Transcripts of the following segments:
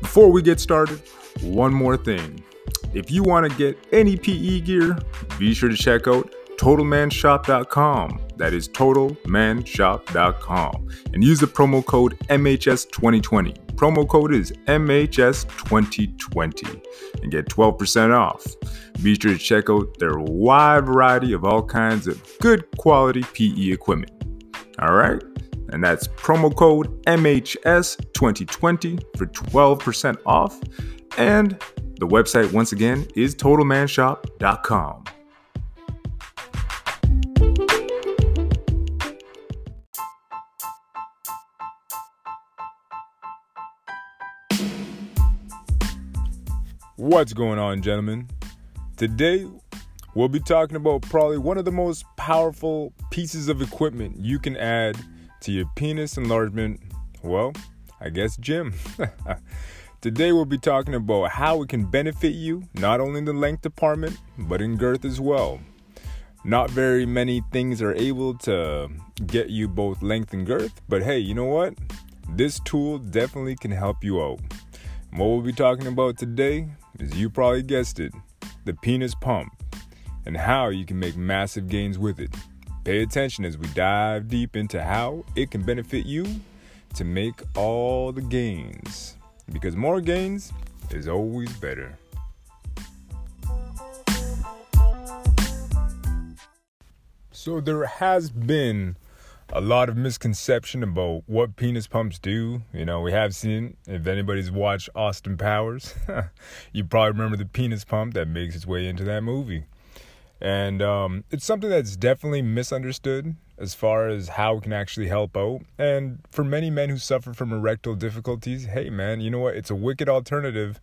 Before we get started, one more thing. If you want to get any PE gear, be sure to check out TotalManShop.com. That is TotalManShop.com. And use the promo code MHS2020. Promo code is MHS2020 and get 12% off. Be sure to check out their wide variety of all kinds of good quality PE equipment. All right? And that's promo code MHS2020 for 12% off. And the website, once again, is TotalManShop.com. What's going on, gentlemen? Today, we'll be talking about probably one of the most powerful pieces of equipment you can add to your penis enlargement. Well, I guess gym. Today, we'll be talking about how it can benefit you, not only in the length department, but in girth as well. Not very many things are able to get you both length and girth, but hey, you know what? This tool definitely can help you out. What we'll be talking about today is you probably guessed it the penis pump and how you can make massive gains with it. Pay attention as we dive deep into how it can benefit you to make all the gains. Because more gains is always better. So, there has been a lot of misconception about what penis pumps do. You know, we have seen, if anybody's watched Austin Powers, you probably remember the penis pump that makes its way into that movie. And um, it's something that's definitely misunderstood as far as how it can actually help out. And for many men who suffer from erectile difficulties, hey man, you know what? It's a wicked alternative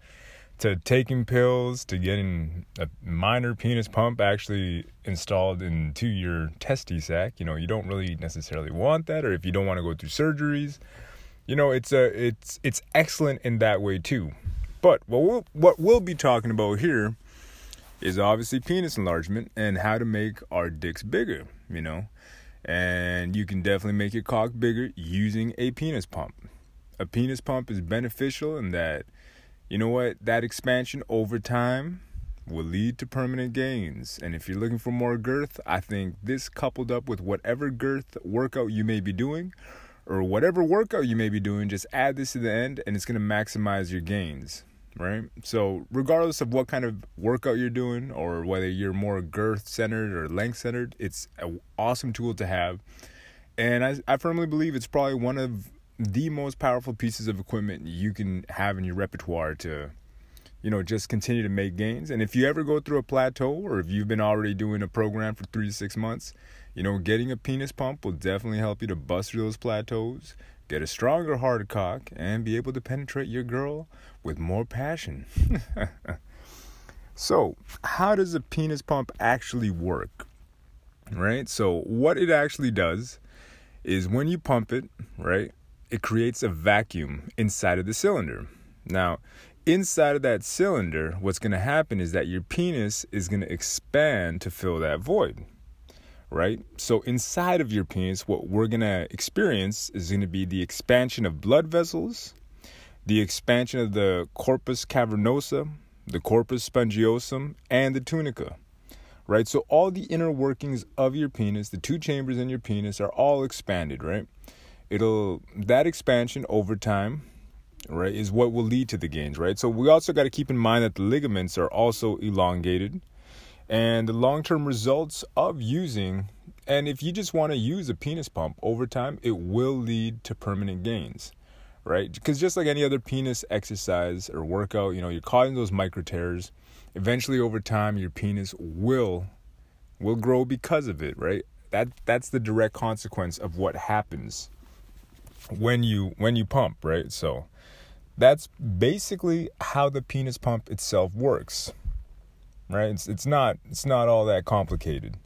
to taking pills to getting a minor penis pump actually installed into your testy sac you know you don't really necessarily want that or if you don't want to go through surgeries you know it's a it's it's excellent in that way too but what we'll, what we'll be talking about here is obviously penis enlargement and how to make our dicks bigger you know and you can definitely make your cock bigger using a penis pump a penis pump is beneficial in that you know what? That expansion over time will lead to permanent gains. And if you're looking for more girth, I think this coupled up with whatever girth workout you may be doing or whatever workout you may be doing, just add this to the end and it's going to maximize your gains, right? So, regardless of what kind of workout you're doing or whether you're more girth centered or length centered, it's an awesome tool to have. And I, I firmly believe it's probably one of the most powerful pieces of equipment you can have in your repertoire to you know just continue to make gains and if you ever go through a plateau or if you've been already doing a program for three to six months you know getting a penis pump will definitely help you to bust through those plateaus get a stronger hard cock and be able to penetrate your girl with more passion so how does a penis pump actually work right so what it actually does is when you pump it right it creates a vacuum inside of the cylinder. Now, inside of that cylinder, what's going to happen is that your penis is going to expand to fill that void. Right? So, inside of your penis, what we're going to experience is going to be the expansion of blood vessels, the expansion of the corpus cavernosa, the corpus spongiosum, and the tunica. Right? So, all the inner workings of your penis, the two chambers in your penis, are all expanded, right? it'll that expansion over time right is what will lead to the gains right so we also got to keep in mind that the ligaments are also elongated and the long-term results of using and if you just want to use a penis pump over time it will lead to permanent gains right because just like any other penis exercise or workout you know you're causing those micro tears eventually over time your penis will will grow because of it right that that's the direct consequence of what happens when you when you pump, right? So that's basically how the penis pump itself works. Right? It's it's not it's not all that complicated.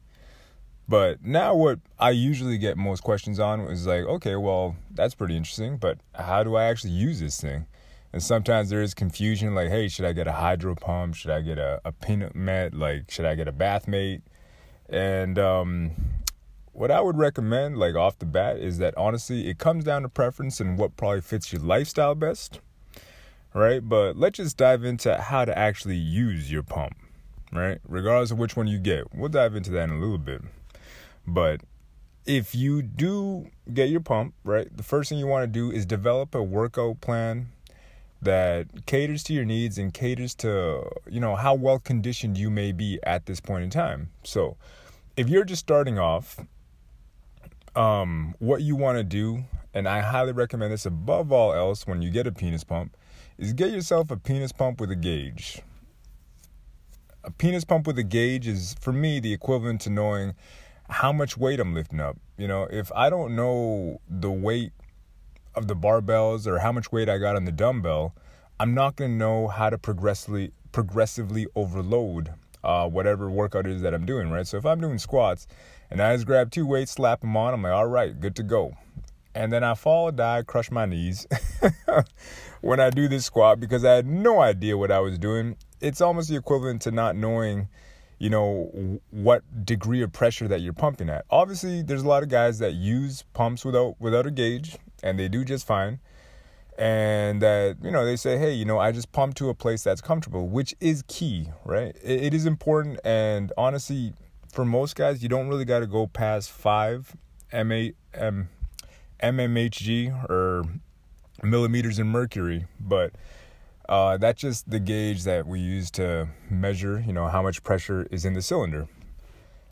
But now what I usually get most questions on is like, okay, well, that's pretty interesting, but how do I actually use this thing? And sometimes there is confusion like, hey, should I get a hydro pump? Should I get a, a Penomet? Like, should I get a bath mate? And um, what I would recommend, like off the bat, is that honestly, it comes down to preference and what probably fits your lifestyle best, right? But let's just dive into how to actually use your pump, right? Regardless of which one you get, we'll dive into that in a little bit. But if you do get your pump, right, the first thing you want to do is develop a workout plan that caters to your needs and caters to, you know, how well conditioned you may be at this point in time. So, if you're just starting off, um, what you want to do, and I highly recommend this above all else when you get a penis pump, is get yourself a penis pump with a gauge. A penis pump with a gauge is, for me, the equivalent to knowing how much weight I'm lifting up. You know, if I don't know the weight of the barbells or how much weight I got on the dumbbell, I'm not going to know how to progressively progressively overload uh, whatever workout is that I'm doing, right? So if I'm doing squats and I just grab two weights, slap them on, I'm like, all right, good to go and then I fall, die, crush my knees when I do this squat because I had no idea what I was doing. It's almost the equivalent to not knowing, you know, what degree of pressure that you're pumping at. Obviously, there's a lot of guys that use pumps without without a gauge, and they do just fine. And that you know they say, hey, you know, I just pump to a place that's comfortable, which is key, right? it, it is important, and honestly, for most guys, you don't really got to go past five m m mmHg or millimeters in mercury, but uh, that's just the gauge that we use to measure, you know, how much pressure is in the cylinder,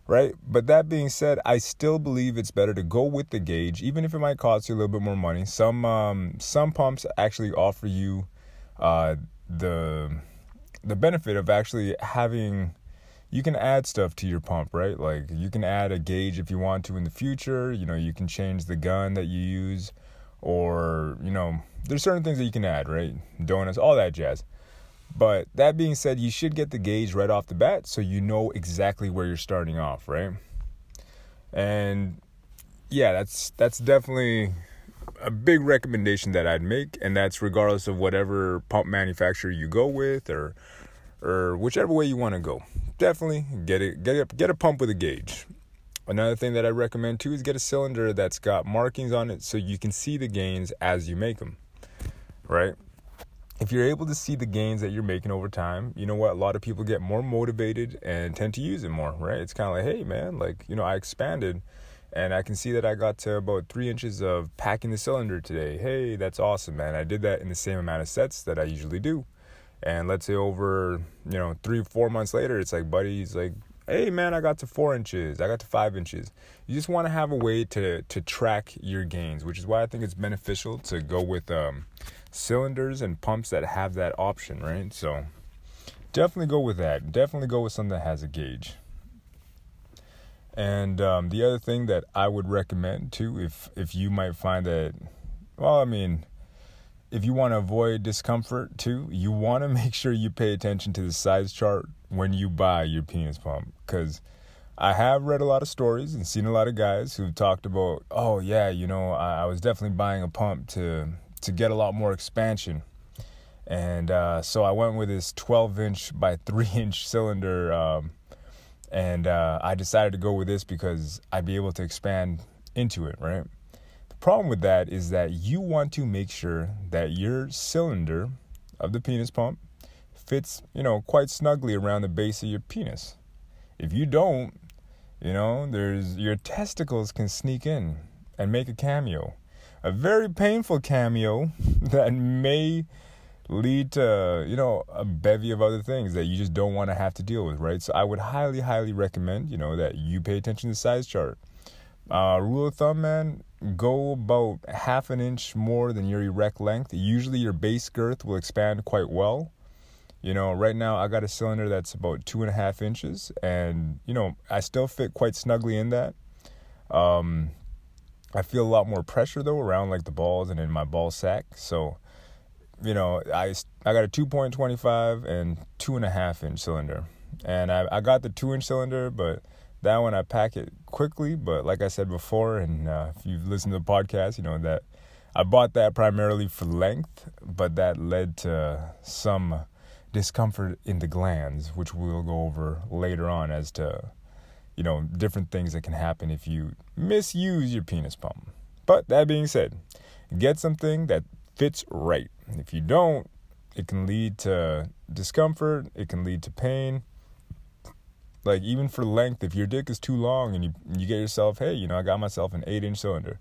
right? But that being said, I still believe it's better to go with the gauge, even if it might cost you a little bit more money. Some um, some pumps actually offer you uh, the the benefit of actually having you can add stuff to your pump, right? Like you can add a gauge if you want to in the future. You know, you can change the gun that you use, or you know, there's certain things that you can add, right? Donuts, all that jazz. But that being said, you should get the gauge right off the bat so you know exactly where you're starting off, right? And yeah, that's that's definitely a big recommendation that I'd make, and that's regardless of whatever pump manufacturer you go with or or whichever way you want to go definitely get it get it get a pump with a gauge another thing that i recommend too is get a cylinder that's got markings on it so you can see the gains as you make them right if you're able to see the gains that you're making over time you know what a lot of people get more motivated and tend to use it more right it's kind of like hey man like you know i expanded and I can see that I got to about three inches of packing the cylinder today. Hey, that's awesome, man. I did that in the same amount of sets that I usually do. And let's say over, you know, three, four months later, it's like, buddy's like, hey man, I got to four inches, I got to five inches. You just want to have a way to to track your gains, which is why I think it's beneficial to go with um, cylinders and pumps that have that option, right? So definitely go with that. Definitely go with something that has a gauge. And um, the other thing that I would recommend too, if if you might find that, well, I mean, if you want to avoid discomfort too, you want to make sure you pay attention to the size chart when you buy your penis pump. Because I have read a lot of stories and seen a lot of guys who've talked about, oh yeah, you know, I, I was definitely buying a pump to to get a lot more expansion. And uh, so I went with this 12 inch by 3 inch cylinder. Um, and uh, I decided to go with this because I'd be able to expand into it, right? The problem with that is that you want to make sure that your cylinder of the penis pump fits, you know, quite snugly around the base of your penis. If you don't, you know, there's your testicles can sneak in and make a cameo. A very painful cameo that may lead to, you know, a bevy of other things that you just don't want to have to deal with, right? So I would highly, highly recommend, you know, that you pay attention to the size chart. Uh, rule of thumb, man, go about half an inch more than your erect length. Usually your base girth will expand quite well. You know, right now I got a cylinder that's about two and a half inches, and you know, I still fit quite snugly in that. Um, I feel a lot more pressure though around like the balls and in my ball sack. So, you know, I I got a 2.25 and two and a half inch cylinder, and I I got the two inch cylinder, but that one I pack it quickly, but like I said before, and uh, if you've listened to the podcast, you know that I bought that primarily for length, but that led to some discomfort in the glands, which we'll go over later on as to you know different things that can happen if you misuse your penis pump. But that being said, get something that fits right. If you don't, It can lead to discomfort, it can lead to pain. Like even for length, if your dick is too long and you you get yourself, hey, you know, I got myself an eight inch cylinder,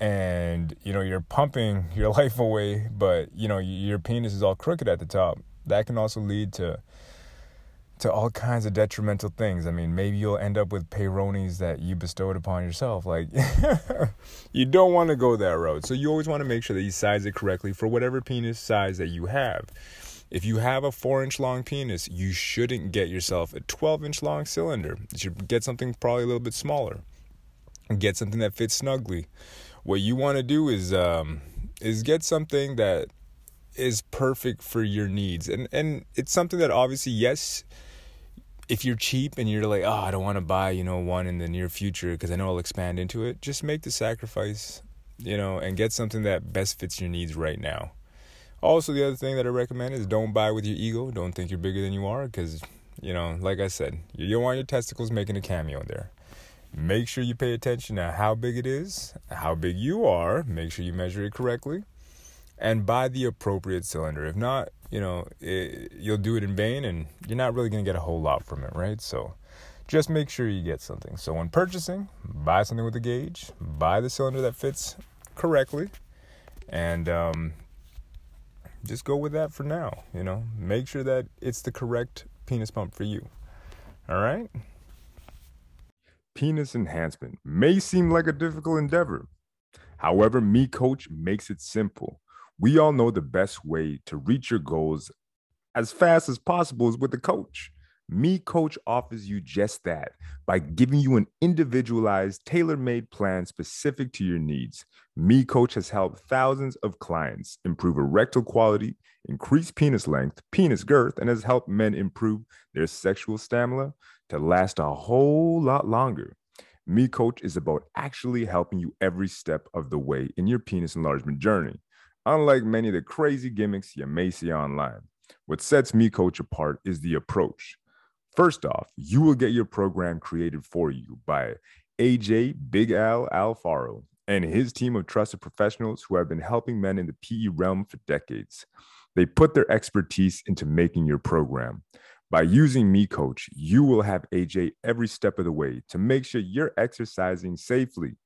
and you know you're pumping your life away, but you know your penis is all crooked at the top. That can also lead to to all kinds of detrimental things. I mean, maybe you'll end up with peyronie's that you bestowed upon yourself. Like, you don't want to go that road. So you always want to make sure that you size it correctly for whatever penis size that you have. If you have a four inch long penis, you shouldn't get yourself a 12 inch long cylinder. You should get something probably a little bit smaller. Get something that fits snugly. What you want to do is um, is get something that is perfect for your needs, and and it's something that obviously yes, if you're cheap and you're like, oh, I don't want to buy, you know, one in the near future because I know I'll expand into it, just make the sacrifice, you know, and get something that best fits your needs right now. Also, the other thing that I recommend is don't buy with your ego. Don't think you're bigger than you are because, you know, like I said, you don't want your testicles making a cameo in there. Make sure you pay attention to how big it is, how big you are. Make sure you measure it correctly and buy the appropriate cylinder. If not, you know, it, you'll do it in vain and you're not really going to get a whole lot from it, right? So just make sure you get something. So when purchasing, buy something with a gauge, buy the cylinder that fits correctly, and um, just go with that for now. You know, make sure that it's the correct penis pump for you. All right? Penis enhancement may seem like a difficult endeavor. However, Me Coach makes it simple. We all know the best way to reach your goals as fast as possible is with a coach. Me Coach offers you just that by giving you an individualized, tailor made plan specific to your needs. Me Coach has helped thousands of clients improve erectile quality, increase penis length, penis girth, and has helped men improve their sexual stamina to last a whole lot longer. Me Coach is about actually helping you every step of the way in your penis enlargement journey. Unlike many of the crazy gimmicks you may see online, what sets Me Coach apart is the approach. First off, you will get your program created for you by AJ Big Al Alfaro and his team of trusted professionals who have been helping men in the PE realm for decades. They put their expertise into making your program. By using Me Coach, you will have AJ every step of the way to make sure you're exercising safely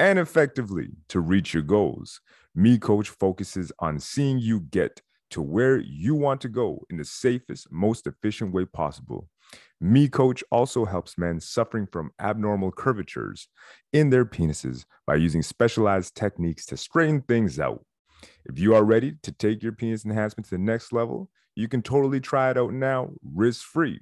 and effectively to reach your goals. Me Coach focuses on seeing you get to where you want to go in the safest, most efficient way possible. Me Coach also helps men suffering from abnormal curvatures in their penises by using specialized techniques to straighten things out. If you are ready to take your penis enhancement to the next level, you can totally try it out now, risk free.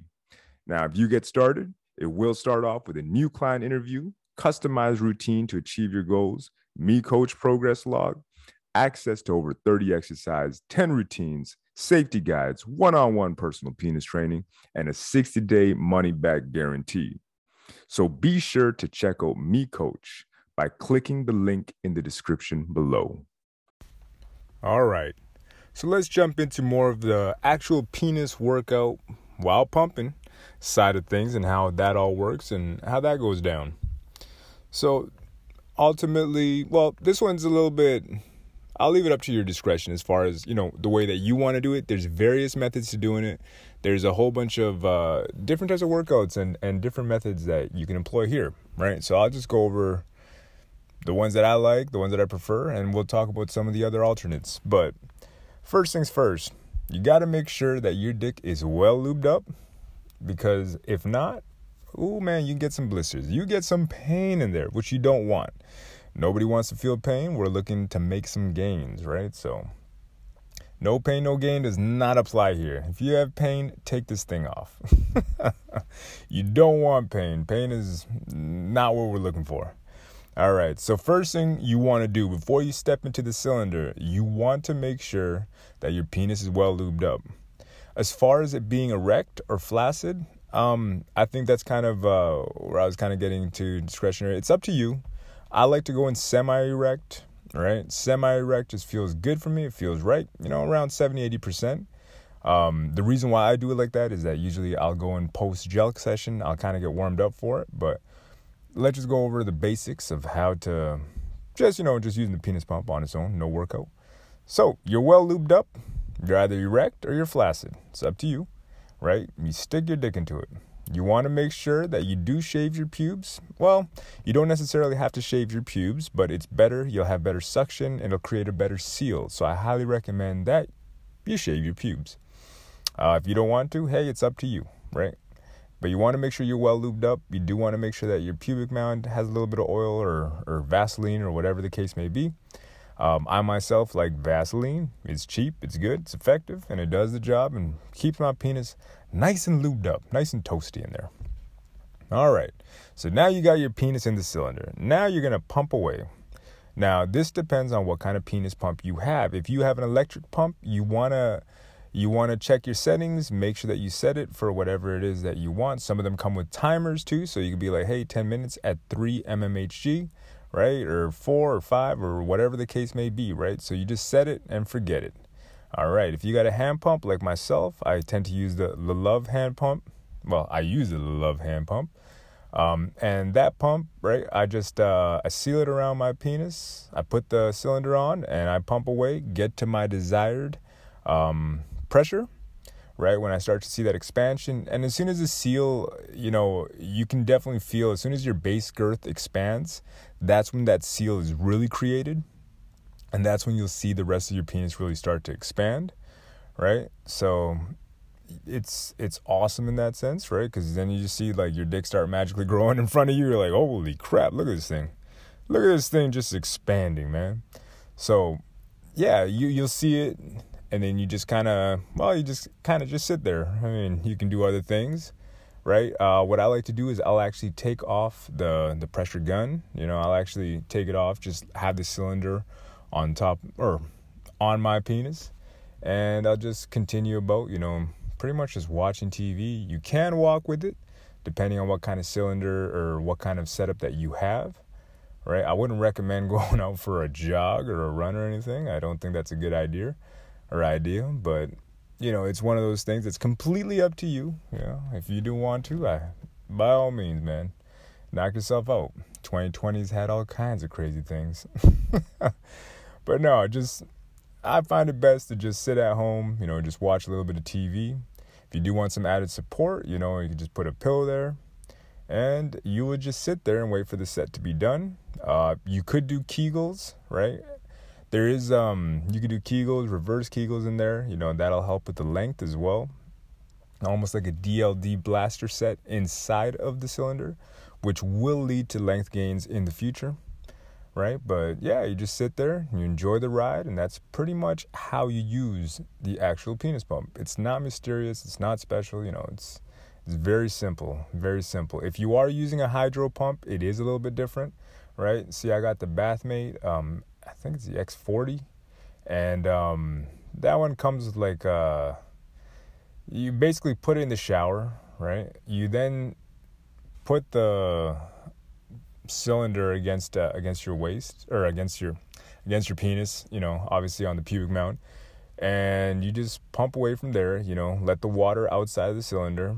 Now, if you get started, it will start off with a new client interview, customized routine to achieve your goals, Me Coach progress log, access to over 30 exercises, 10 routines, safety guides, one on one personal penis training, and a 60 day money back guarantee. So be sure to check out Me Coach by clicking the link in the description below. All right. So let's jump into more of the actual penis workout while pumping side of things and how that all works and how that goes down. So ultimately, well, this one's a little bit I'll leave it up to your discretion as far as you know the way that you want to do it. There's various methods to doing it. There's a whole bunch of uh, different types of workouts and and different methods that you can employ here, right? So I'll just go over the ones that I like, the ones that I prefer, and we'll talk about some of the other alternates. But first things first, you got to make sure that your dick is well lubed up because if not, oh man, you get some blisters. You get some pain in there, which you don't want. Nobody wants to feel pain. We're looking to make some gains, right? So, no pain, no gain does not apply here. If you have pain, take this thing off. you don't want pain. Pain is not what we're looking for. All right, so first thing you want to do before you step into the cylinder, you want to make sure that your penis is well lubed up. As far as it being erect or flaccid, um, I think that's kind of uh, where I was kind of getting to discretionary. It's up to you. I like to go in semi erect, right? Semi erect just feels good for me. It feels right, you know, around 70, 80%. Um, the reason why I do it like that is that usually I'll go in post gel session. I'll kind of get warmed up for it. But let's just go over the basics of how to just, you know, just using the penis pump on its own, no workout. So you're well lubed up. You're either erect or you're flaccid. It's up to you, right? You stick your dick into it. You want to make sure that you do shave your pubes. Well, you don't necessarily have to shave your pubes, but it's better. You'll have better suction and it'll create a better seal. So I highly recommend that you shave your pubes. Uh, if you don't want to, hey, it's up to you, right? But you want to make sure you're well lubed up. You do want to make sure that your pubic mound has a little bit of oil or, or Vaseline or whatever the case may be. Um, I myself like Vaseline. It's cheap, it's good, it's effective, and it does the job and keeps my penis nice and lubed up, nice and toasty in there. All right, so now you got your penis in the cylinder. Now you're gonna pump away. Now this depends on what kind of penis pump you have. If you have an electric pump, you wanna you want to check your settings, make sure that you set it for whatever it is that you want. Some of them come with timers too, so you can be like, hey, 10 minutes at 3 mmHg right? Or four or five or whatever the case may be, right? So you just set it and forget it. All right. If you got a hand pump like myself, I tend to use the, the Love hand pump. Well, I use the Love hand pump. Um, and that pump, right? I just uh, I seal it around my penis. I put the cylinder on and I pump away, get to my desired um, pressure, right? When I start to see that expansion, and as soon as the seal, you know, you can definitely feel as soon as your base girth expands, that's when that seal is really created. And that's when you'll see the rest of your penis really start to expand, right? So it's it's awesome in that sense, right? Because then you just see like your dick start magically growing in front of you. You're like, holy crap, look at this thing, look at this thing just expanding, man. So yeah, you you'll see it and then you just kind of well you just kind of just sit there i mean you can do other things right? Uh, what i like to do is i'll actually take off the the pressure gun you know i'll actually take it off just have the cylinder on top or on my penis and i'll just continue about you know pretty much just watching tv you can walk with it depending on what kind of cylinder or what kind of setup that you have right? I wouldn't recommend going out for a jog or a run or anything. I don't think that's a good idea or idea, but you know, it's one of those things. It's completely up to you. You know, if you do want to, I, by all means, man, knock yourself out. 2020's had all kinds of crazy things, but no, just I find it best to just sit at home. You know, just watch a little bit of TV. If you do want some added support, you know, you can just put a pillow there, and you would just sit there and wait for the set to be done. Uh, you could do Kegels, right? There is um you can do Kegels, reverse Kegels in there. You know that'll help with the length as well. Almost like a DLD blaster set inside of the cylinder, which will lead to length gains in the future, right? But yeah, you just sit there, you enjoy the ride, and that's pretty much how you use the actual penis pump. It's not mysterious, it's not special, you know, it's it's very simple, very simple. If you are using a hydro pump, it is a little bit different, right? See, I got the Bathmate um, I think it's the X40, and um, that one comes with like uh, you basically put it in the shower, right? You then put the cylinder against uh, against your waist or against your against your penis, you know, obviously on the pubic mount, and you just pump away from there. You know, let the water outside of the cylinder.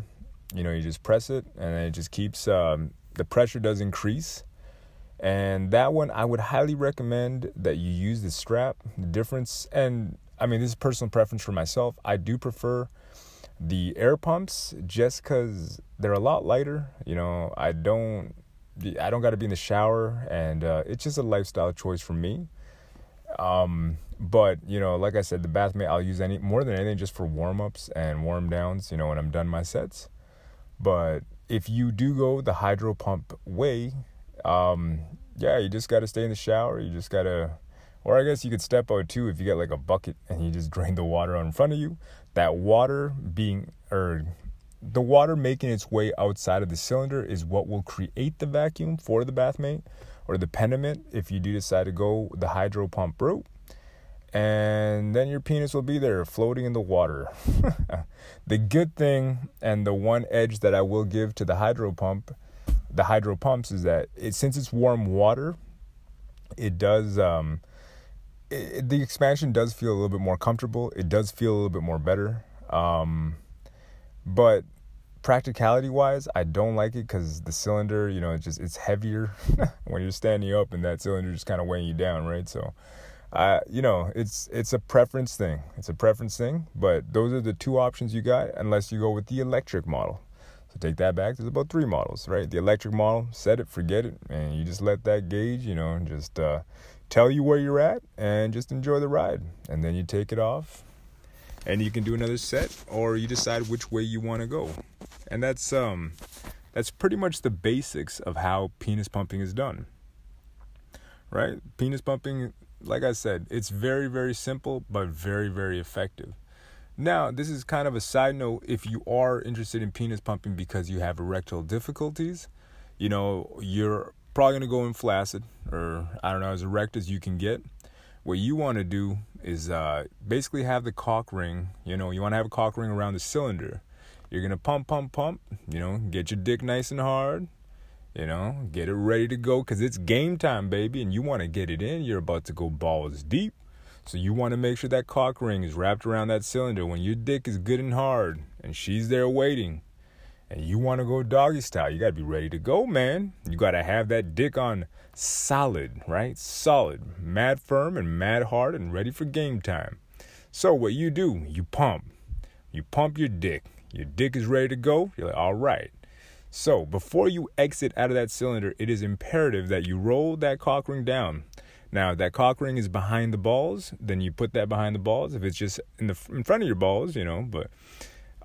You know, you just press it, and it just keeps um, the pressure does increase and that one, I would highly recommend that you use the strap. The difference, and I mean, this is personal preference for myself. I do prefer the air pumps just because they're a lot lighter. You know, I don't, I don't got to be in the shower, and uh, it's just a lifestyle choice for me. Um, but you know, like I said, the Bathmate I'll use any more than anything just for warm ups and warm downs. You know, when I'm done my sets. But if you do go the hydro pump way, um, yeah, you just got to stay in the shower. You just got to, or I guess you could step out too if you get like a bucket and you just drain the water out in front of you. That water being, or the water making its way outside of the cylinder is what will create the vacuum for the Bathmate or the Penomet if you do decide to go the hydro pump route. And then your penis will be there floating in the water. the good thing and the one edge that I will give to the hydro pump the hydro pumps is that it, since it's warm water, it does um, it, the expansion does feel a little bit more comfortable. It does feel a little bit more better. Um, but practicality wise, I don't like it because the cylinder, you know, it's just it's heavier when you're standing up and that cylinder just kind of weighing you down, right? So I, you know, it's it's a preference thing. It's a preference thing, but those are the two options you got unless you go with the electric model. So take that back. There's about three models, right? The electric model, set it, forget it, and you just let that gauge, you know, just uh, tell you where you're at and just enjoy the ride. And then you take it off, and you can do another set, or you decide which way you want to go. And that's um, that's pretty much the basics of how penis pumping is done. Right? Penis pumping, like I said, it's very very simple but very very effective. Now, this is kind of a side note if you are interested in penis pumping because you have erectile difficulties, you know, you're probably going to go in flaccid or I don't know, as erect as you can get. What you want to do is uh, basically have the cock ring, you know, you want to have a cock ring around the cylinder. You're going to pump, pump, pump, you know, get your dick nice and hard, you know, get it ready to go because it's game time, baby, and you want to get it in. You're about to go balls deep. So you want to make sure that cock ring is wrapped around that cylinder when your dick is good and hard and she's there waiting and you want to go doggy style. You got to be ready to go, man. You got to have that dick on solid, right? Solid, mad firm and mad hard and ready for game time. So what you do, you pump. You pump your dick. Your dick is ready to go. You're like, all right. So before you exit out of that cylinder, it is imperative that you roll that cock ring down. Now, if that cock ring is behind the balls, then you put that behind the balls. If it's just in the in front of your balls, you know, but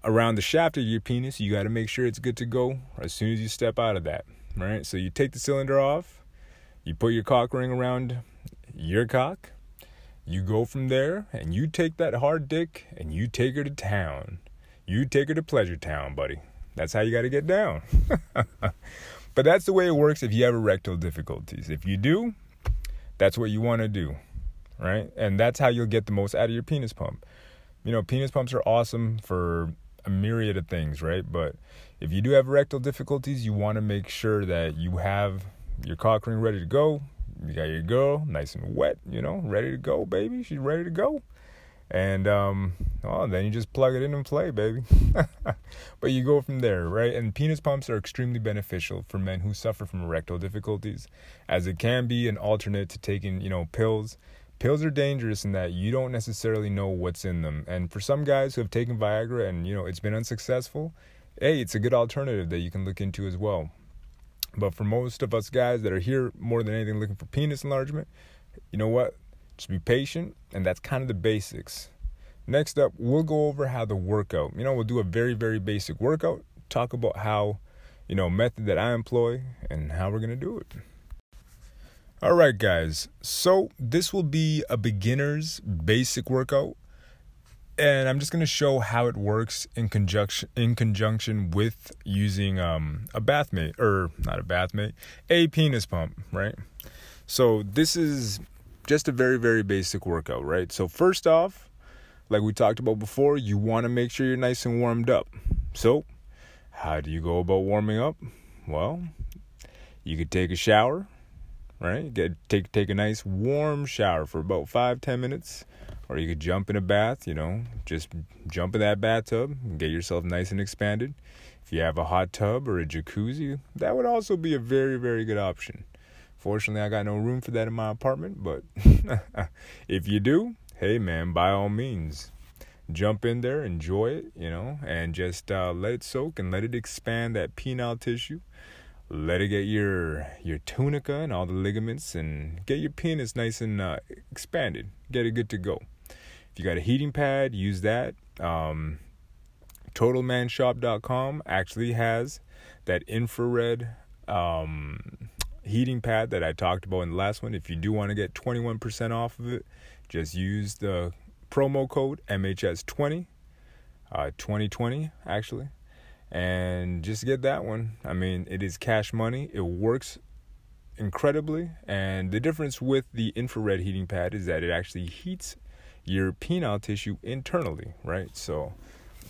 around the shaft of your penis, you got to make sure it's good to go as soon as you step out of that, right? So you take the cylinder off, you put your cock ring around your cock, you go from there, and you take that hard dick and you take her to town. You take her to Pleasure Town, buddy. That's how you got to get down. but that's the way it works if you have erectile difficulties. If you do, that's what you want to do, right? And that's how you'll get the most out of your penis pump. You know, penis pumps are awesome for a myriad of things, right? But if you do have erectile difficulties, you want to make sure that you have your cock ring ready to go. You got your girl nice and wet, you know, ready to go, baby. She's ready to go. And um, oh, then you just plug it in and play, baby. but you go from there, right? And penis pumps are extremely beneficial for men who suffer from erectile difficulties, as it can be an alternate to taking, you know, pills. Pills are dangerous in that you don't necessarily know what's in them. And for some guys who have taken Viagra and, you know, it's been unsuccessful, hey, it's a good alternative that you can look into as well. But for most of us guys that are here more than anything looking for penis enlargement, you know what? Just be patient, and that's kind of the basics. Next up, we'll go over how the workout. You know, we'll do a very, very basic workout, talk about how, you know, method that I employ and how we're going to do it. All right, guys. So, this will be a beginner's basic workout. And I'm just going to show how it works in conjunction in conjunction with using um, a bath mate or not a bath mate, a penis pump, right? So, this is just a very, very basic workout, right? So, first off, like we talked about before, you want to make sure you're nice and warmed up. So, how do you go about warming up? Well, you could take a shower, right? Get take take a nice warm shower for about five ten minutes, or you could jump in a bath. You know, just jump in that bathtub, and get yourself nice and expanded. If you have a hot tub or a jacuzzi, that would also be a very very good option. Fortunately, I got no room for that in my apartment, but if you do, hey man, by all means, jump in there, enjoy it, you know, and just uh, let it soak and let it expand that penile tissue. Let it get your your tunica and all the ligaments and get your penis nice and uh, expanded. Get it good to go. If you got a heating pad, use that. Um, TotalManShop.com actually has that infrared um, heating pad that I talked about in the last one. If you do want to get 21% off of it, just use the promo code MHS20, uh, 2020 actually, and just get that one. I mean, it is cash money. It works incredibly, and the difference with the infrared heating pad is that it actually heats your penile tissue internally, right? So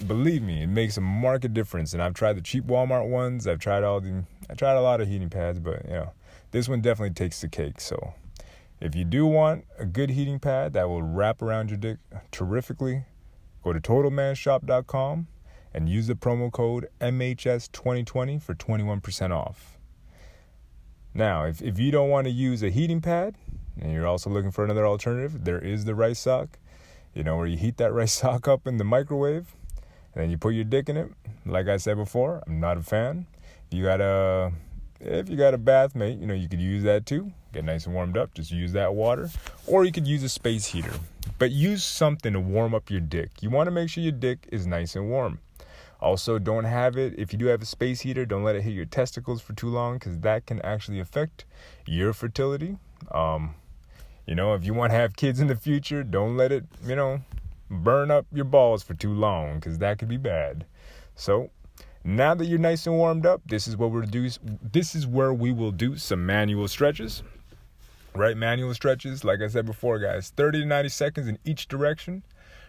believe me, it makes a marked difference. And I've tried the cheap Walmart ones. I've tried all the I tried a lot of heating pads, but you know, this one definitely takes the cake. So, if you do want a good heating pad that will wrap around your dick terrifically, go to TotalManShop.com and use the promo code MHS2020 for 21% off. Now, if, if you don't want to use a heating pad and you're also looking for another alternative, there is the rice sock, you know, where you heat that rice sock up in the microwave and then you put your dick in it. Like I said before, I'm not a fan. You got a if you got a bath mate, you know, you could use that too. Get nice and warmed up, just use that water. Or you could use a space heater. But use something to warm up your dick. You want to make sure your dick is nice and warm. Also, don't have it, if you do have a space heater, don't let it hit your testicles for too long because that can actually affect your fertility. Um, you know, if you want to have kids in the future, don't let it, you know, burn up your balls for too long because that could be bad. So, now that you're nice and warmed up, this is what we'll do. This is where we will do some manual stretches. Right, manual stretches. Like I said before, guys, 30 to 90 seconds in each direction.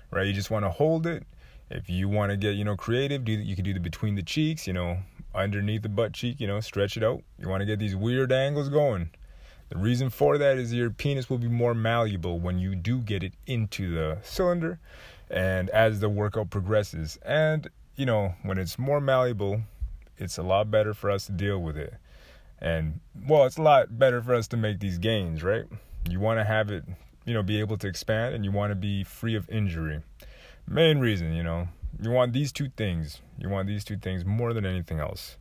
Right, you just want to hold it. If you want to get, you know, creative, do you can do the between the cheeks, you know, underneath the butt cheek, you know, stretch it out. You want to get these weird angles going. The reason for that is your penis will be more malleable when you do get it into the cylinder and as the workout progresses. And you know, when it's more malleable, it's a lot better for us to deal with it. And well, it's a lot better for us to make these gains, right? You want to have it, you know, be able to expand and you want to be free of injury. Main reason, you know, you want these two things. You want these two things more than anything else.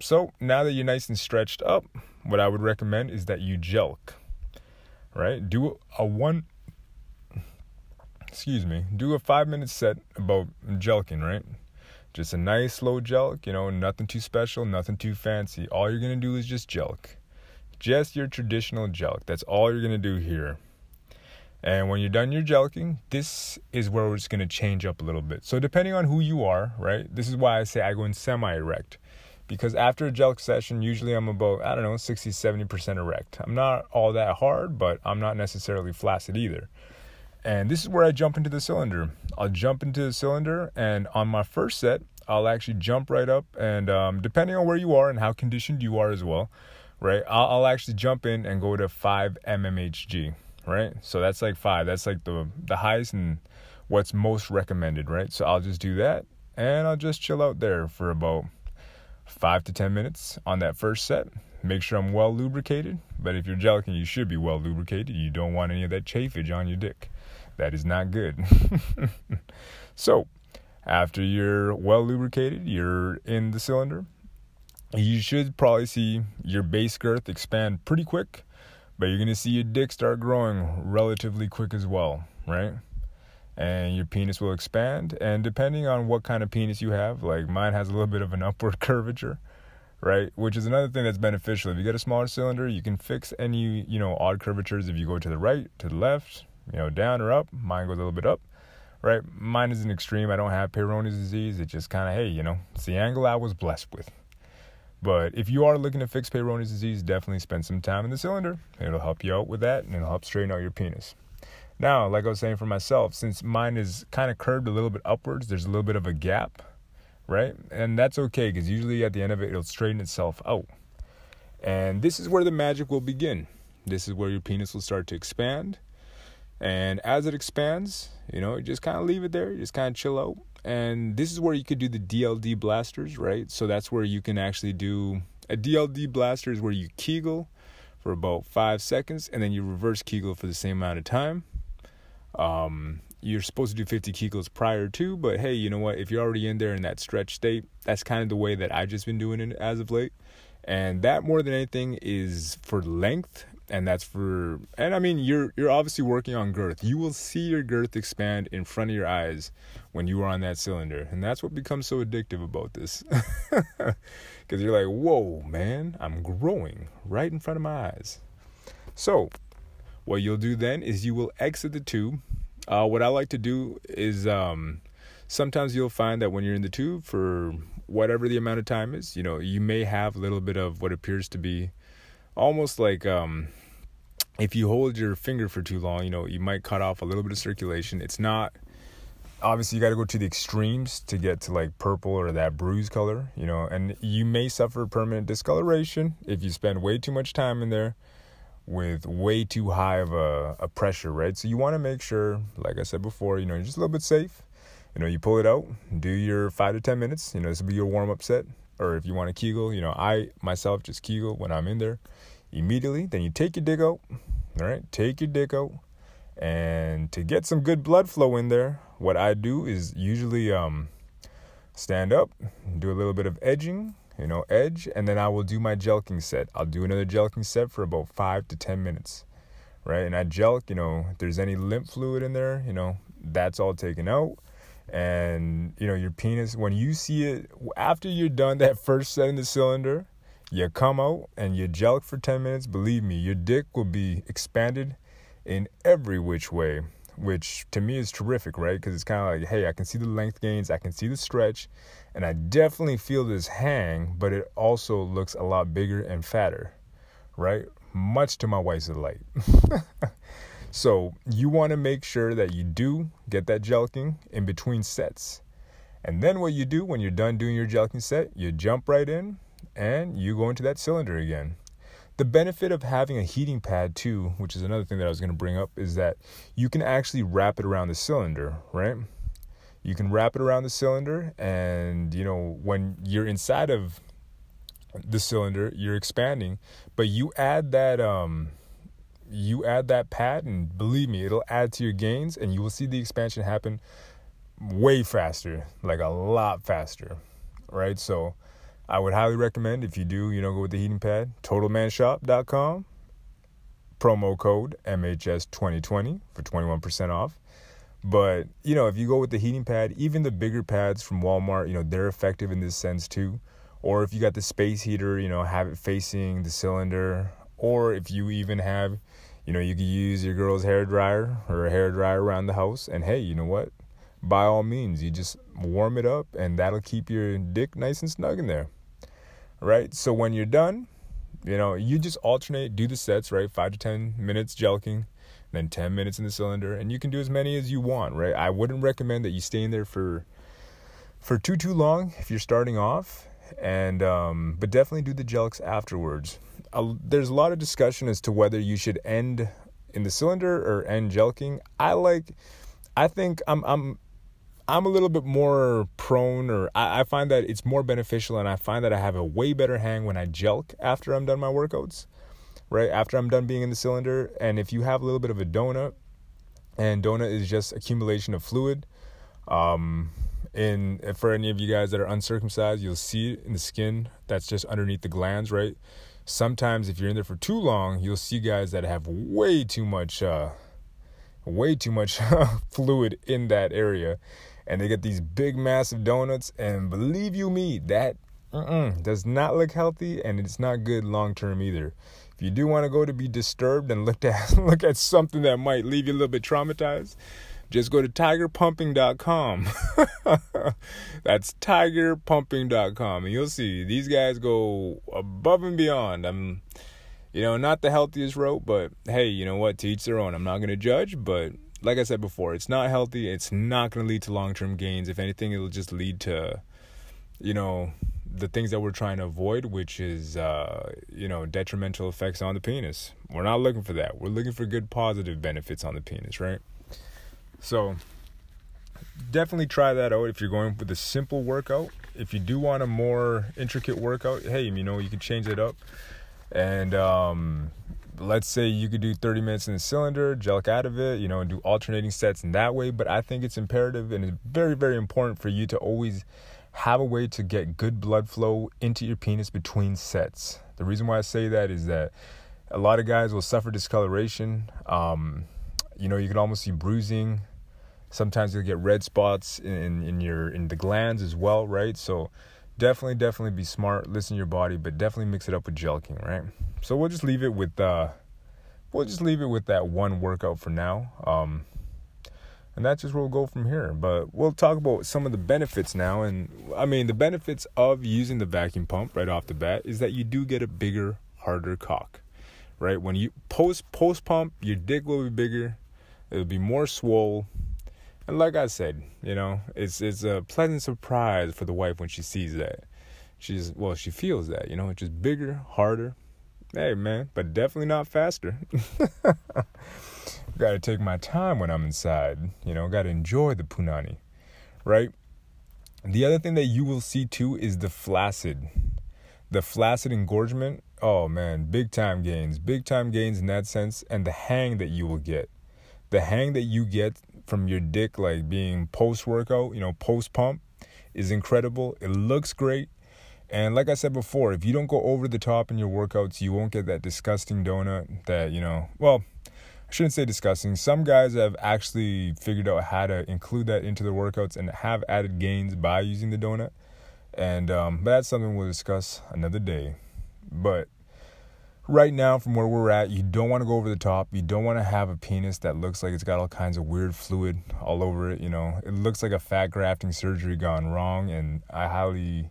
So now that you're nice and stretched up, what I would recommend is that you jelq, right? Do a one excuse me, do a five minute set about jelqing, right? Just a nice slow jelq, you know, nothing too special, nothing too fancy. All you're gonna do is just jelq. Just your traditional jelq. That's all you're gonna do here. And when you're done your jelqing, this is where we're just gonna change up a little bit. So depending on who you are, right? This is why I say I go in semi-erect. Because after a jelq session, usually I'm about, I don't know, 60, 70% erect. I'm not all that hard, but I'm not necessarily flaccid either. And this is where I jump into the cylinder. I'll jump into the cylinder, and on my first set, I'll actually jump right up. And um, depending on where you are and how conditioned you are as well, right, I'll, I'll actually jump in and go to 5 mmHg, right? So that's like 5. That's like the, the highest and what's most recommended, right? So I'll just do that, and I'll just chill out there for about 5 to 10 minutes on that first set. Make sure I'm well lubricated. But if you're jelqing, you should be well lubricated. You don't want any of that chafage on your dick. That is not good. so, after you're well lubricated, you're in the cylinder, you should probably see your base girth expand pretty quick, but you're going to see your dick start growing relatively quick as well, right? And your penis will expand. And depending on what kind of penis you have, like mine has a little bit of an upward curvature, right? Which is another thing that's beneficial. If you get a smaller cylinder, you can fix any, you know, odd curvatures if you go to the right, to the left, you know, down or up. Mine goes a little bit up, right? Mine is an extreme. I don't have Peyronie's disease. It's just kind of, hey, you know, it's the angle I was blessed with. But if you are looking to fix Peyronie's disease, definitely spend some time in the cylinder. It'll help you out with that and it'll help straighten out your penis. Now, like I was saying for myself, since mine is kind of curved a little bit upwards, there's a little bit of a gap, right? And that's okay because usually at the end of it, it'll straighten itself out. And this is where the magic will begin. This is where your penis will start to expand and as it expands, you know, just kind of leave it there, just kind of chill out. And this is where you could do the DLD blasters, right? So that's where you can actually do a DLD blaster is where you kegel for about five seconds and then you reverse kegel for the same amount of time. Um, you're supposed to do 50 kegels prior to, but hey, you know what? If you're already in there in that stretch state, that's kind of the way that I've just been doing it as of late. And that more than anything is for length and that's for and I mean you're you're obviously working on girth. You will see your girth expand in front of your eyes when you are on that cylinder. And that's what becomes so addictive about this. Cuz you're like, "Whoa, man, I'm growing right in front of my eyes." So, what you'll do then is you will exit the tube. Uh, what I like to do is um, sometimes you'll find that when you're in the tube for whatever the amount of time is, you know, you may have a little bit of what appears to be almost like um, if you hold your finger for too long, you know, you might cut off a little bit of circulation. It's not obviously you got to go to the extremes to get to like purple or that bruise color, you know, and you may suffer permanent discoloration if you spend way too much time in there with way too high of a, a pressure, right? So you want to make sure, like I said before, you know, you're just a little bit safe. You know, you pull it out, do your five to ten minutes. You know, this will be your warm up set or if you want to Kegel, you know, I myself just Kegel when I'm in there immediately. Then you take your dick out, all right? Take your dick out. And to get some good blood flow in there, what I do is usually um, stand up, do a little bit of edging, you know, edge, and then I will do my jelqing set. I'll do another jelqing set for about five to 10 minutes, right? And I jelq, you know, if there's any lymph fluid in there, you know, that's all taken out. And, you know, your penis, when you see it, after you're done that first set in the cylinder, you come out and you jelq for 10 minutes. Believe me, your dick will be expanded in every which way which to me is terrific, right? Because it's kind of like, hey, I can see the length gains, I can see the stretch, and I definitely feel this hang, but it also looks a lot bigger and fatter, right? Much to my wife's delight. so you want to make sure that you do get that jelqing in between sets. And then what you do when you're done doing your jelqing set, you jump right in and you go into that cylinder again. The benefit of having a heating pad too, which is another thing that I was going to bring up, is that you can actually wrap it around the cylinder, right? You can wrap it around the cylinder, and you know when you're inside of the cylinder, you're expanding, but you add that um, you add that pad, and believe me, it'll add to your gains, and you will see the expansion happen way faster, like a lot faster, right? So I would highly recommend if you do, you know, go with the heating pad, totalmanshop.com, promo code MHS2020 for 21% off. But, you know, if you go with the heating pad, even the bigger pads from Walmart, you know, they're effective in this sense too. Or if you got the space heater, you know, have it facing the cylinder. Or if you even have, you know, you could use your girl's hair dryer or a hair dryer around the house. And hey, you know what? By all means, you just warm it up and that'll keep your dick nice and snug in there right? So when you're done, you know, you just alternate, do the sets, right? Five to 10 minutes jelqing, then 10 minutes in the cylinder, and you can do as many as you want, right? I wouldn't recommend that you stay in there for for too too long if you're starting off and um, but definitely do the jelqs afterwards there's a lot of discussion as to whether you should end in the cylinder or end jelqing i like i think i'm i'm I'm a little bit more prone, or I, I, find that it's more beneficial, and I find that I have a way better hang when I jelq after I'm done my workouts, right? After I'm done being in the cylinder. And if you have a little bit of a donut, and donut is just accumulation of fluid, um, in for any of you guys that are uncircumcised, you'll see it in the skin that's just underneath the glands, right? Sometimes if you're in there for too long, you'll see guys that have way too much, uh, way too much fluid in that area. And they get these big massive donuts. And believe you me that does not look healthy. And it's not good long term either. If you do want to go to be disturbed and look at look at something that might leave you a little bit traumatized just go to tigerpumping.com that's tigerpumping.com and you'll see these guys go above and beyond. I'm you know not the healthiest route but hey you know what Teach their own i'm not going to judge but like I said before, it's not healthy. It's not going to lead to long term gains. If anything, it'll just lead to, you know, the things that we're trying to avoid, which is, uh, you know, detrimental effects on the penis. We're not looking for that. We're looking for good positive benefits on the penis, right? So, definitely try that out if you're going with a simple workout. If you do want a more intricate workout, hey, you know, you can change it up. And, um, let's say you could do 30 minutes in the cylinder, jelq out of it, you know, and do alternating sets in that way. But I think it's imperative and it's very, very important for you to always have a way to get good blood flow into your penis between sets. The reason why I say that is that a lot of guys will suffer discoloration. Um, you know, you can almost see bruising. Sometimes you'll get red spots in, in your in the glands as well, right? So definitely, definitely be smart, listen to your body, but definitely mix it up with jelqing, right? So we'll just leave it with uh we'll just leave it with that one workout for now. Um and that's just where we'll go from here. But we'll talk about some of the benefits now. And I mean, the benefits of using the vacuum pump right off the bat is that you do get a bigger, harder cock, right? When you post post pump, your dick will be bigger, it'll be more swole, and like I said, you know, it's it's a pleasant surprise for the wife when she sees that. She's well, she feels that, you know, it's just bigger, harder. Hey man, but definitely not faster. gotta take my time when I'm inside, you know, gotta enjoy the punani. Right? The other thing that you will see too is the flaccid. The flaccid engorgement, oh man, big time gains. Big time gains in that sense, and the hang that you will get. The hang that you get from your dick, like being post workout, you know, post pump, is incredible. It looks great. And like I said before, if you don't go over the top in your workouts, you won't get that disgusting donut that, you know, well, I shouldn't say disgusting. Some guys have actually figured out how to include that into their workouts and have added gains by using the donut. And um, that's something we'll discuss another day. But right now, from where we're at, you don't want to go over the top. You don't want to have a penis that looks like it's got all kinds of weird fluid all over it. You know, it looks like a fat grafting surgery gone wrong. And I highly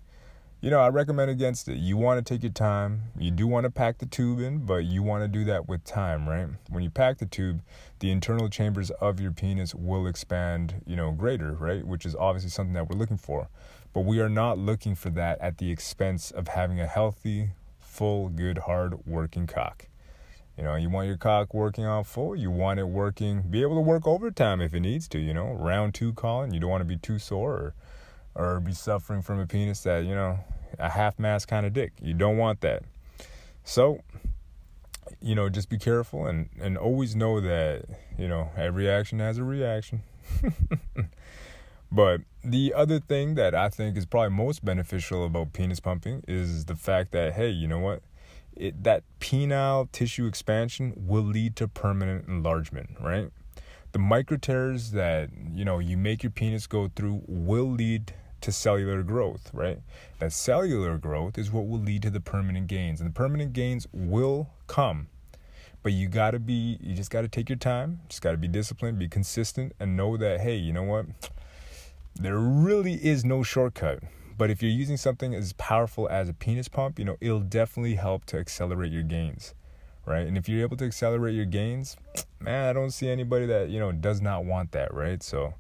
you know, I recommend against it. You want to take your time. You do want to pack the tube in, but you want to do that with time, right? When you pack the tube, the internal chambers of your penis will expand, you know, greater, right? Which is obviously something that we're looking for. But we are not looking for that at the expense of having a healthy, full, good, hard working cock. You know, you want your cock working on full. You want it working, be able to work overtime if it needs to. You know, round two calling. You don't want to be too sore or or be suffering from a penis that, you know, a half mass kind of dick. You don't want that. So, you know, just be careful and, and always know that, you know, every action has a reaction. but the other thing that I think is probably most beneficial about penis pumping is the fact that, hey, you know what? It, that penile tissue expansion will lead to permanent enlargement, right? The micro tears that, you know, you make your penis go through will lead to cellular growth, right? That cellular growth is what will lead to the permanent gains. And the permanent gains will come. But you got to be, you just got to take your time, just got to be disciplined, be consistent, and know that, hey, you know what? There really is no shortcut. But if you're using something as powerful as a penis pump, you know, it'll definitely help to accelerate your gains, right? And if you're able to accelerate your gains, man, I don't see anybody that, you know, does not want that, right? So,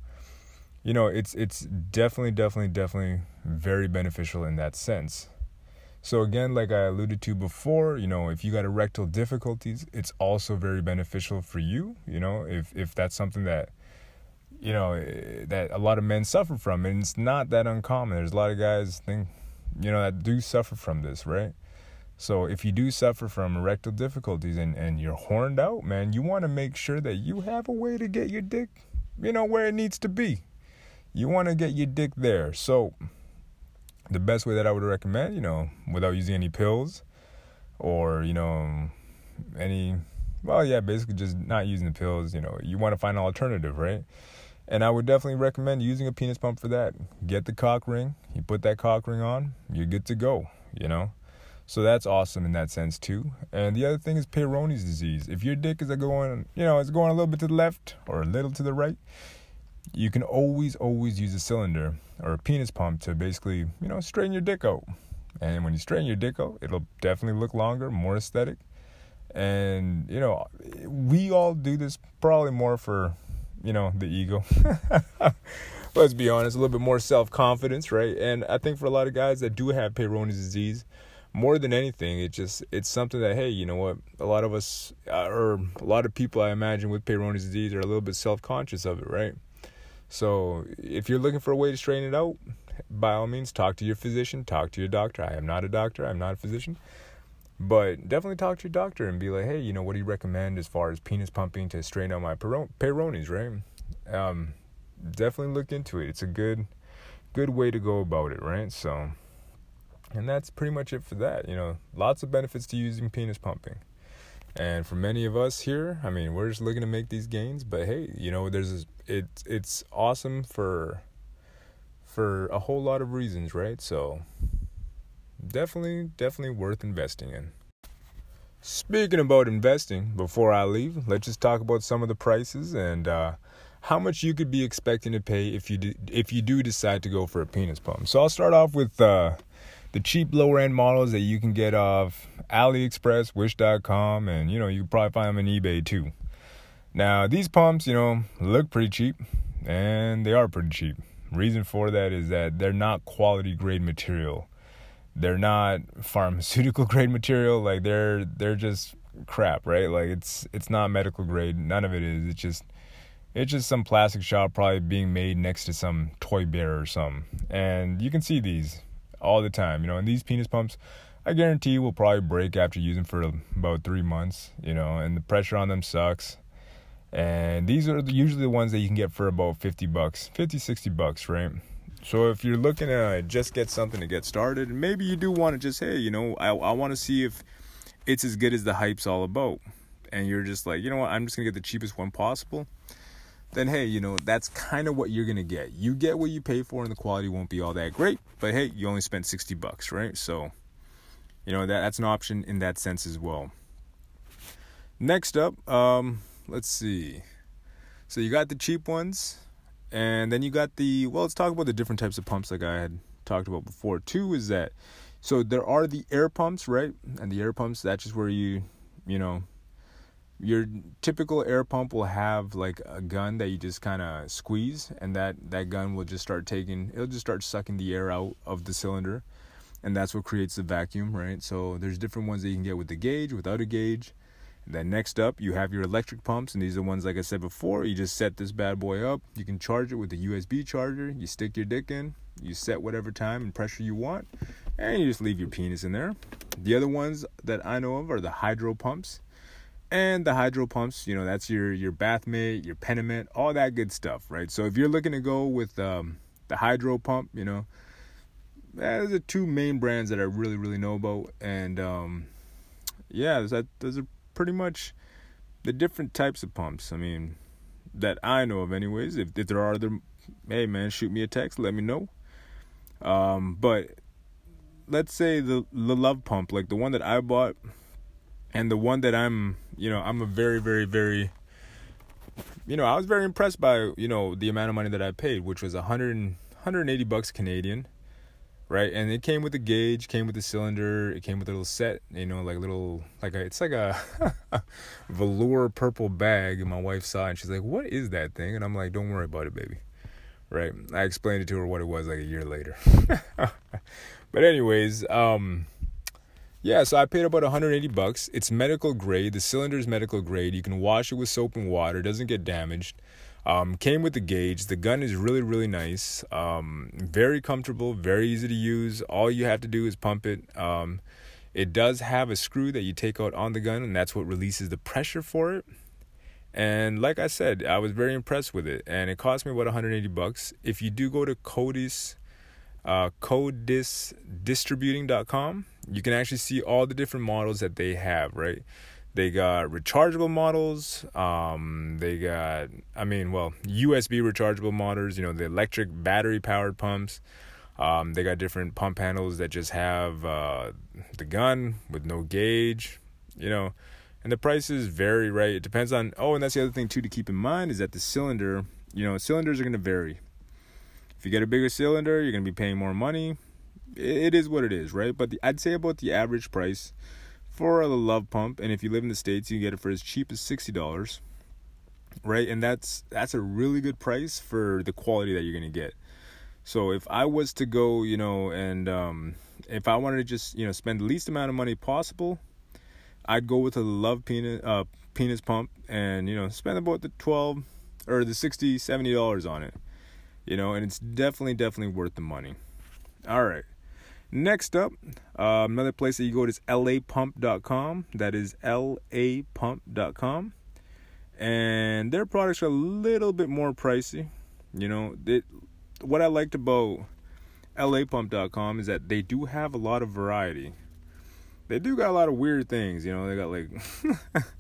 you know, it's it's definitely, definitely, definitely very beneficial in that sense. So again, like I alluded to before, you know, if you got erectile difficulties, it's also very beneficial for you. You know, if if that's something that you know eh, that a lot of men suffer from, and it's not that uncommon. There's a lot of guys think, you know, that do suffer from this, right? So if you do suffer from erectile difficulties and and you're horned out, man, you want to make sure that you have a way to get your dick, you know, where it needs to be you want to get your dick there. So, the best way that I would recommend, you know, without using any pills or, you know, any, well, yeah, basically just not using the pills, you know, you want to find an alternative, right? And I would definitely recommend using a penis pump for that. Get the cock ring, you put that cock ring on, you're good to go, you know? So that's awesome in that sense too. And the other thing is Peyronie's disease. If your dick is going, you know, it's going a little bit to the left or a little to the right, you can always always use a cylinder or a penis pump to basically you know straighten your dick out and when you straighten your dick out it'll definitely look longer more aesthetic and you know we all do this probably more for you know the ego. Let's be honest a little bit more self-confidence right? And i think for a lot of guys that do have peyronie's disease more than anything it just it's something that hey you know what? A lot of us uh, or a lot of people i imagine with peyronie's disease are a little bit self-conscious of it right? So if you're looking for a way to straighten it out, by all means, talk to your physician, talk to your doctor. I am not a doctor, I'm not a physician. But definitely talk to your doctor and be like, hey, you know, what do you recommend as far as penis pumping to straighten out my peyronie's, right? Um, definitely look into it. It's a good, good way to go about it, right? So, and that's pretty much it for that. You know, lots of benefits to using penis pumping. And for many of us here, I mean, we're just looking to make these gains. But hey, you know, there's it's it's awesome for for a whole lot of reasons, right? So definitely, definitely worth investing in. Speaking about investing, before I leave, let's just talk about some of the prices and uh, how much you could be expecting to pay if you do, if you do decide to go for a penis pump. So I'll start off with. Uh, the cheap lower end models that you can get off AliExpress, Wish.com, and you know you can probably find them on eBay too. Now these pumps, you know, look pretty cheap, and they are pretty cheap. Reason for that is that they're not quality grade material. They're not pharmaceutical grade material. Like they're they're just crap, right? Like it's it's not medical grade. None of it is. It's just It's just some plastic shop probably being made next to some toy bear or something. And you can see these all the time, you know, and these penis pumps, I guarantee will probably break after using for about three months, you know, and the pressure on them sucks. And these are usually the ones that you can get for about 50 bucks, 50, 60 bucks, right? So if you're looking to just get something to get started, maybe you do want to just, hey, you know, I, I want to see if it's as good as the hype's all about. And you're just like, you know what, I'm just going to get the cheapest one possible. Then, hey, you know, that's kind of what you're going to get. You get what you pay for, and the quality won't be all that great. But hey, you only spent 60 bucks, right? So, you know, that, that's an option in that sense as well. Next up, um, let's see. So you got the cheap ones and then you got the well, let's talk about the different types of pumps like I had talked about before. Two is that so there are the air pumps, right? And the air pumps, that's just where you, you know, your typical air pump will have like a gun that you just kind of squeeze and that that gun will just start taking it'll just start sucking the air out of the cylinder and that's what creates the vacuum right so there's different ones that you can get with the gauge without a gauge then next up, you have your electric pumps, and these are ones like I said before. You just set this bad boy up. You can charge it with a USB charger. You stick your dick in. You set whatever time and pressure you want, and you just leave your penis in there. The other ones that I know of are the hydro pumps, and the hydro pumps. You know that's your your bath bathmate, your Penomet, all that good stuff, right? So if you're looking to go with um, the hydro pump, you know, those are the two main brands that I really really know about, and um, yeah, that those are pretty much the different types of pumps. I mean, that I know of, anyways. If, if there are other, hey man, shoot me a text, let me know. Um, but let's say the the love pump, like the one that I bought, and the one that I'm, you know, I'm a very, very, very, you know, I was very impressed by, you know, the amount of money that I paid, which was 100 180 bucks Canadian right? And it came with a gauge, came with a cylinder, it came with a little set, you know, like a little like a it's like a velour purple bag. And my wife saw it and she's like, "What is that thing?" And I'm like, "Don't worry about it, baby." Right? I explained it to her what it was like a year later. but anyways, um yeah, so I paid about 180 bucks. It's medical grade. The cylinder is medical grade. You can wash it with soap and water. It doesn't get damaged. Um, came with the gauge. The gun is really, really nice. Um, very comfortable, very easy to use. All you have to do is pump it. Um, it does have a screw that you take out on the gun, and that's what releases the pressure for it. And like I said, I was very impressed with it, and it cost me about 180 bucks. If you do go to Codis, uh, codisdistributing.com, you can actually see all the different models that they have, right? They got rechargeable models. Um, they got, I mean, well, USB rechargeable motors. You know, the electric battery powered pumps. Um, they got different pump handles that just have uh, the gun with no gauge. You know, and the prices vary, right? It depends on. Oh, and that's the other thing too to keep in mind is that the cylinder. You know, cylinders are going to vary. If you get a bigger cylinder, you're going to be paying more money. It is what it is, right? But the, I'd say about the average price for a love pump and if you live in the states you can get it for as cheap as $60 right? And that's that's a really good price for the quality that you're going to get. So if i was to go you know and um, if i wanted to just you know spend the least amount of money possible i'd go with a love penis uh, penis pump and you know spend about the 12 or the 60 70 dollars on it you know and it's definitely definitely worth the money. All right Next up, uh, another place that you go to is lapump.com. That is lapump.com. And their products are a little bit more pricey. You know, it, what I liked about lapump.com is that they do have a lot of variety. They do got a lot of weird things, you know, they got like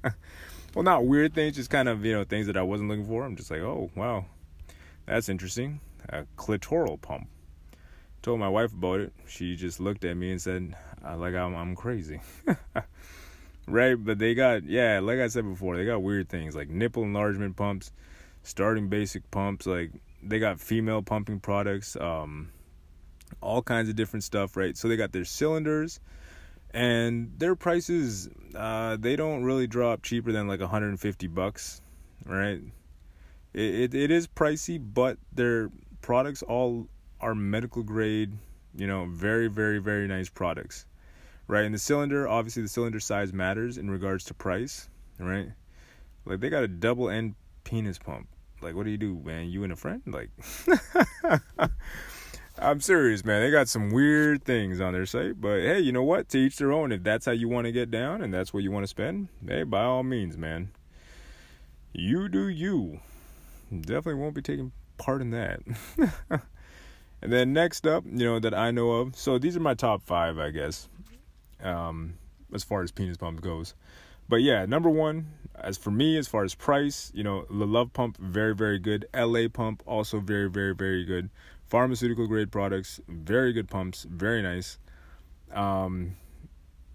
well not weird things, just kind of, you know, things that I wasn't looking for. I'm just like, "Oh, wow. That's interesting." A clitoral pump told my wife about it, she just looked at me and said, "Like I'm I'm crazy." right? But they got yeah, like I said before, they got weird things like nipple enlargement pumps, starting basic pumps, like they got female pumping products, um all kinds of different stuff, right? So they got their cylinders and their prices uh they don't really drop cheaper than like 150 bucks, right? It, it it is pricey, but their products all are medical grade, you know, very, very, very nice products, right? And the cylinder, obviously, the cylinder size matters in regards to price, right? Like they got a double end penis pump. Like, what do you do, man? You and a friend? Like, I'm serious, man. They got some weird things on their site, but hey, you know what? To each their own. If that's how you want to get down and that's what you want to spend, hey, by all means, man. You do you. Definitely won't be taking part in that. and then next up, you know, that I know of. So these are my top five, I guess, um, as far as penis pump goes. But yeah, number one, as for me, as far as price, you know, the Love Pump, very, very good. LA Pump, also very, very, very good. Pharmaceutical grade products, very good pumps, very nice. Um,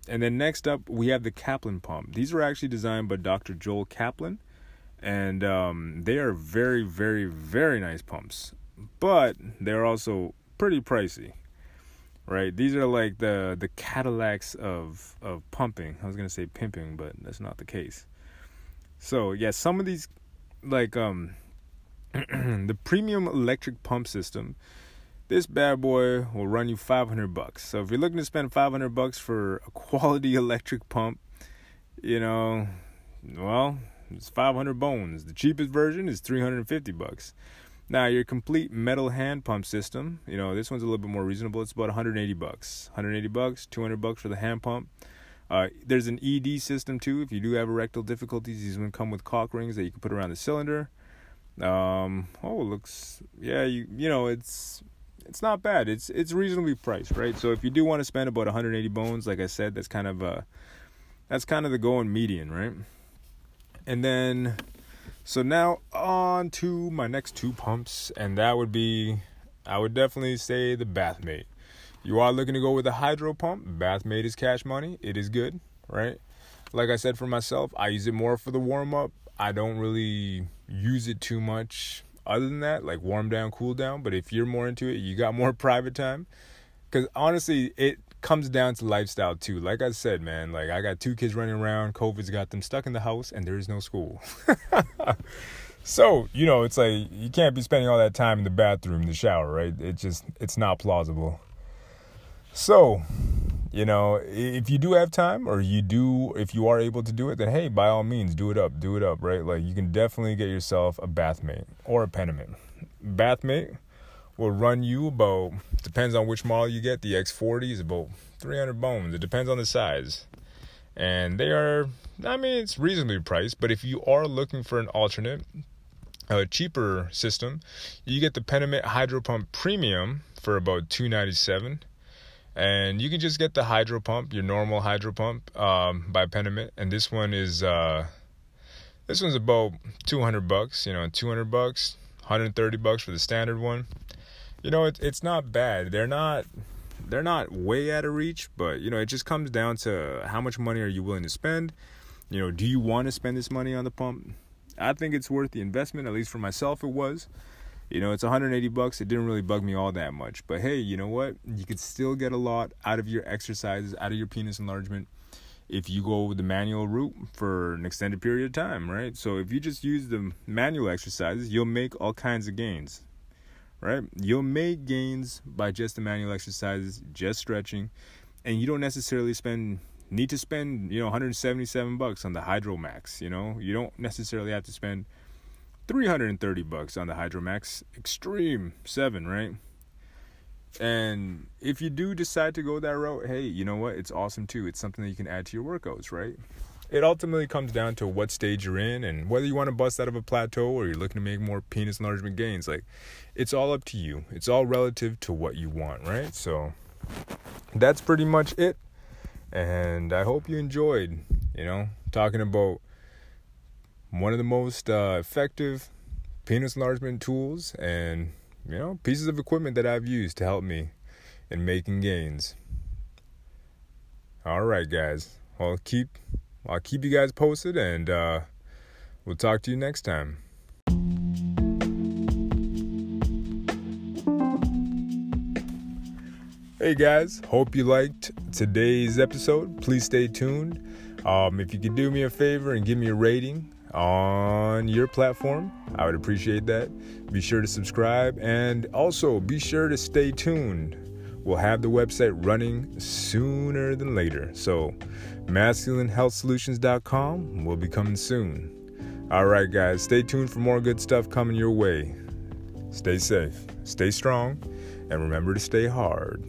and then next up, we have the Kaplan pump. These were actually designed by Dr. Joel Kaplan, and um, they are very, very, very nice pumps. But they're also pretty pricey, right? These are like the the Cadillacs of of pumping. I was gonna say pimping, but that's not the case. So yeah, some of these like um the premium electric pump system this bad boy will run you 500 bucks. So if you're looking to spend 500 bucks for a quality electric pump, you know, well, it's 500 bones. The cheapest version is 350 bucks. Now, your complete metal hand pump system, you know, this one's a little bit more reasonable. It's about 180 bucks. 180 bucks, 200 bucks for the hand pump. Uh, there's an ED system too. If you do have erectile difficulties, these one come with cock rings that you can put around the cylinder. Um, oh, looks yeah, you you know it's it's not bad. It's it's reasonably priced, right? So if you do want to spend about 180 bones, like I said, that's kind of uh that's kind of the going median, right? And then so now on to my next two pumps, and that would be I would definitely say the Bathmate. You are looking to go with a hydro pump, Bathmate is cash money. It is good, right? Like I said for myself, I use it more for the warm up. I don't really use it too much other than that, like warm down, cool down. But if you're more into it, you got more private time. Because honestly, it comes down to lifestyle too. Like I said, man, like I got two kids running around. COVID's got them stuck in the house, and there is no school. so you know, it's like you can't be spending all that time in the bathroom, the shower, right? It just it's not plausible. So you know, if you do have time or you do, if you are able to do it, then hey, by all means, do it up, do it up, right? Like you can definitely get yourself a bathmate or a Penomet. Bathmate will run you about, depends on which model you get. The X40 is about 300 bones. It depends on the size. And they are, I mean, it's reasonably priced, but if you are looking for an alternate, a cheaper system, you get the Penomet Hydro Pump Premium for about 297 and you can just get the hydro pump, your normal hydro pump um, by Penomet, and this one is uh, this one's about 200 bucks. You know, 200 bucks, 130 bucks for the standard one. You know, it's it's not bad. They're not they're not way out of reach, but you know, it just comes down to how much money are you willing to spend. You know, do you want to spend this money on the pump? I think it's worth the investment. At least for myself, it was. You know, it's 180 bucks. It didn't really bug me all that much. But hey, you know what? You could still get a lot out of your exercises, out of your penis enlargement if you go the manual route for an extended period of time, right? So if you just use the manual exercises, you'll make all kinds of gains. Right? You'll make gains by just the manual exercises, just stretching, and you don't necessarily spend need to spend, you know, 177 bucks on the Hydromax, you know? You don't necessarily have to spend 330 bucks on the Hydromax Extreme 7, right? And if you do decide to go that route, hey, you know what? It's awesome too. It's something that you can add to your workouts, right? It ultimately comes down to what stage you're in and whether you want to bust out of a plateau or you're looking to make more penis enlargement gains. Like, it's all up to you. It's all relative to what you want, right? So, that's pretty much it. And I hope you enjoyed, you know, talking about one of the most uh, effective penis enlargement tools and you know pieces of equipment that I've used to help me in making gains. All right, guys. I'll keep I'll keep you guys posted, and uh, we'll talk to you next time. Hey guys, hope you liked today's episode. Please stay tuned. Um, if you could do me a favor and give me a rating, on your platform. I would appreciate that. Be sure to subscribe and also be sure to stay tuned. We'll have the website running sooner than later. So, masculinehealthsolutions.com will be coming soon. All right, guys, stay tuned for more good stuff coming your way. Stay safe, stay strong, and remember to stay hard.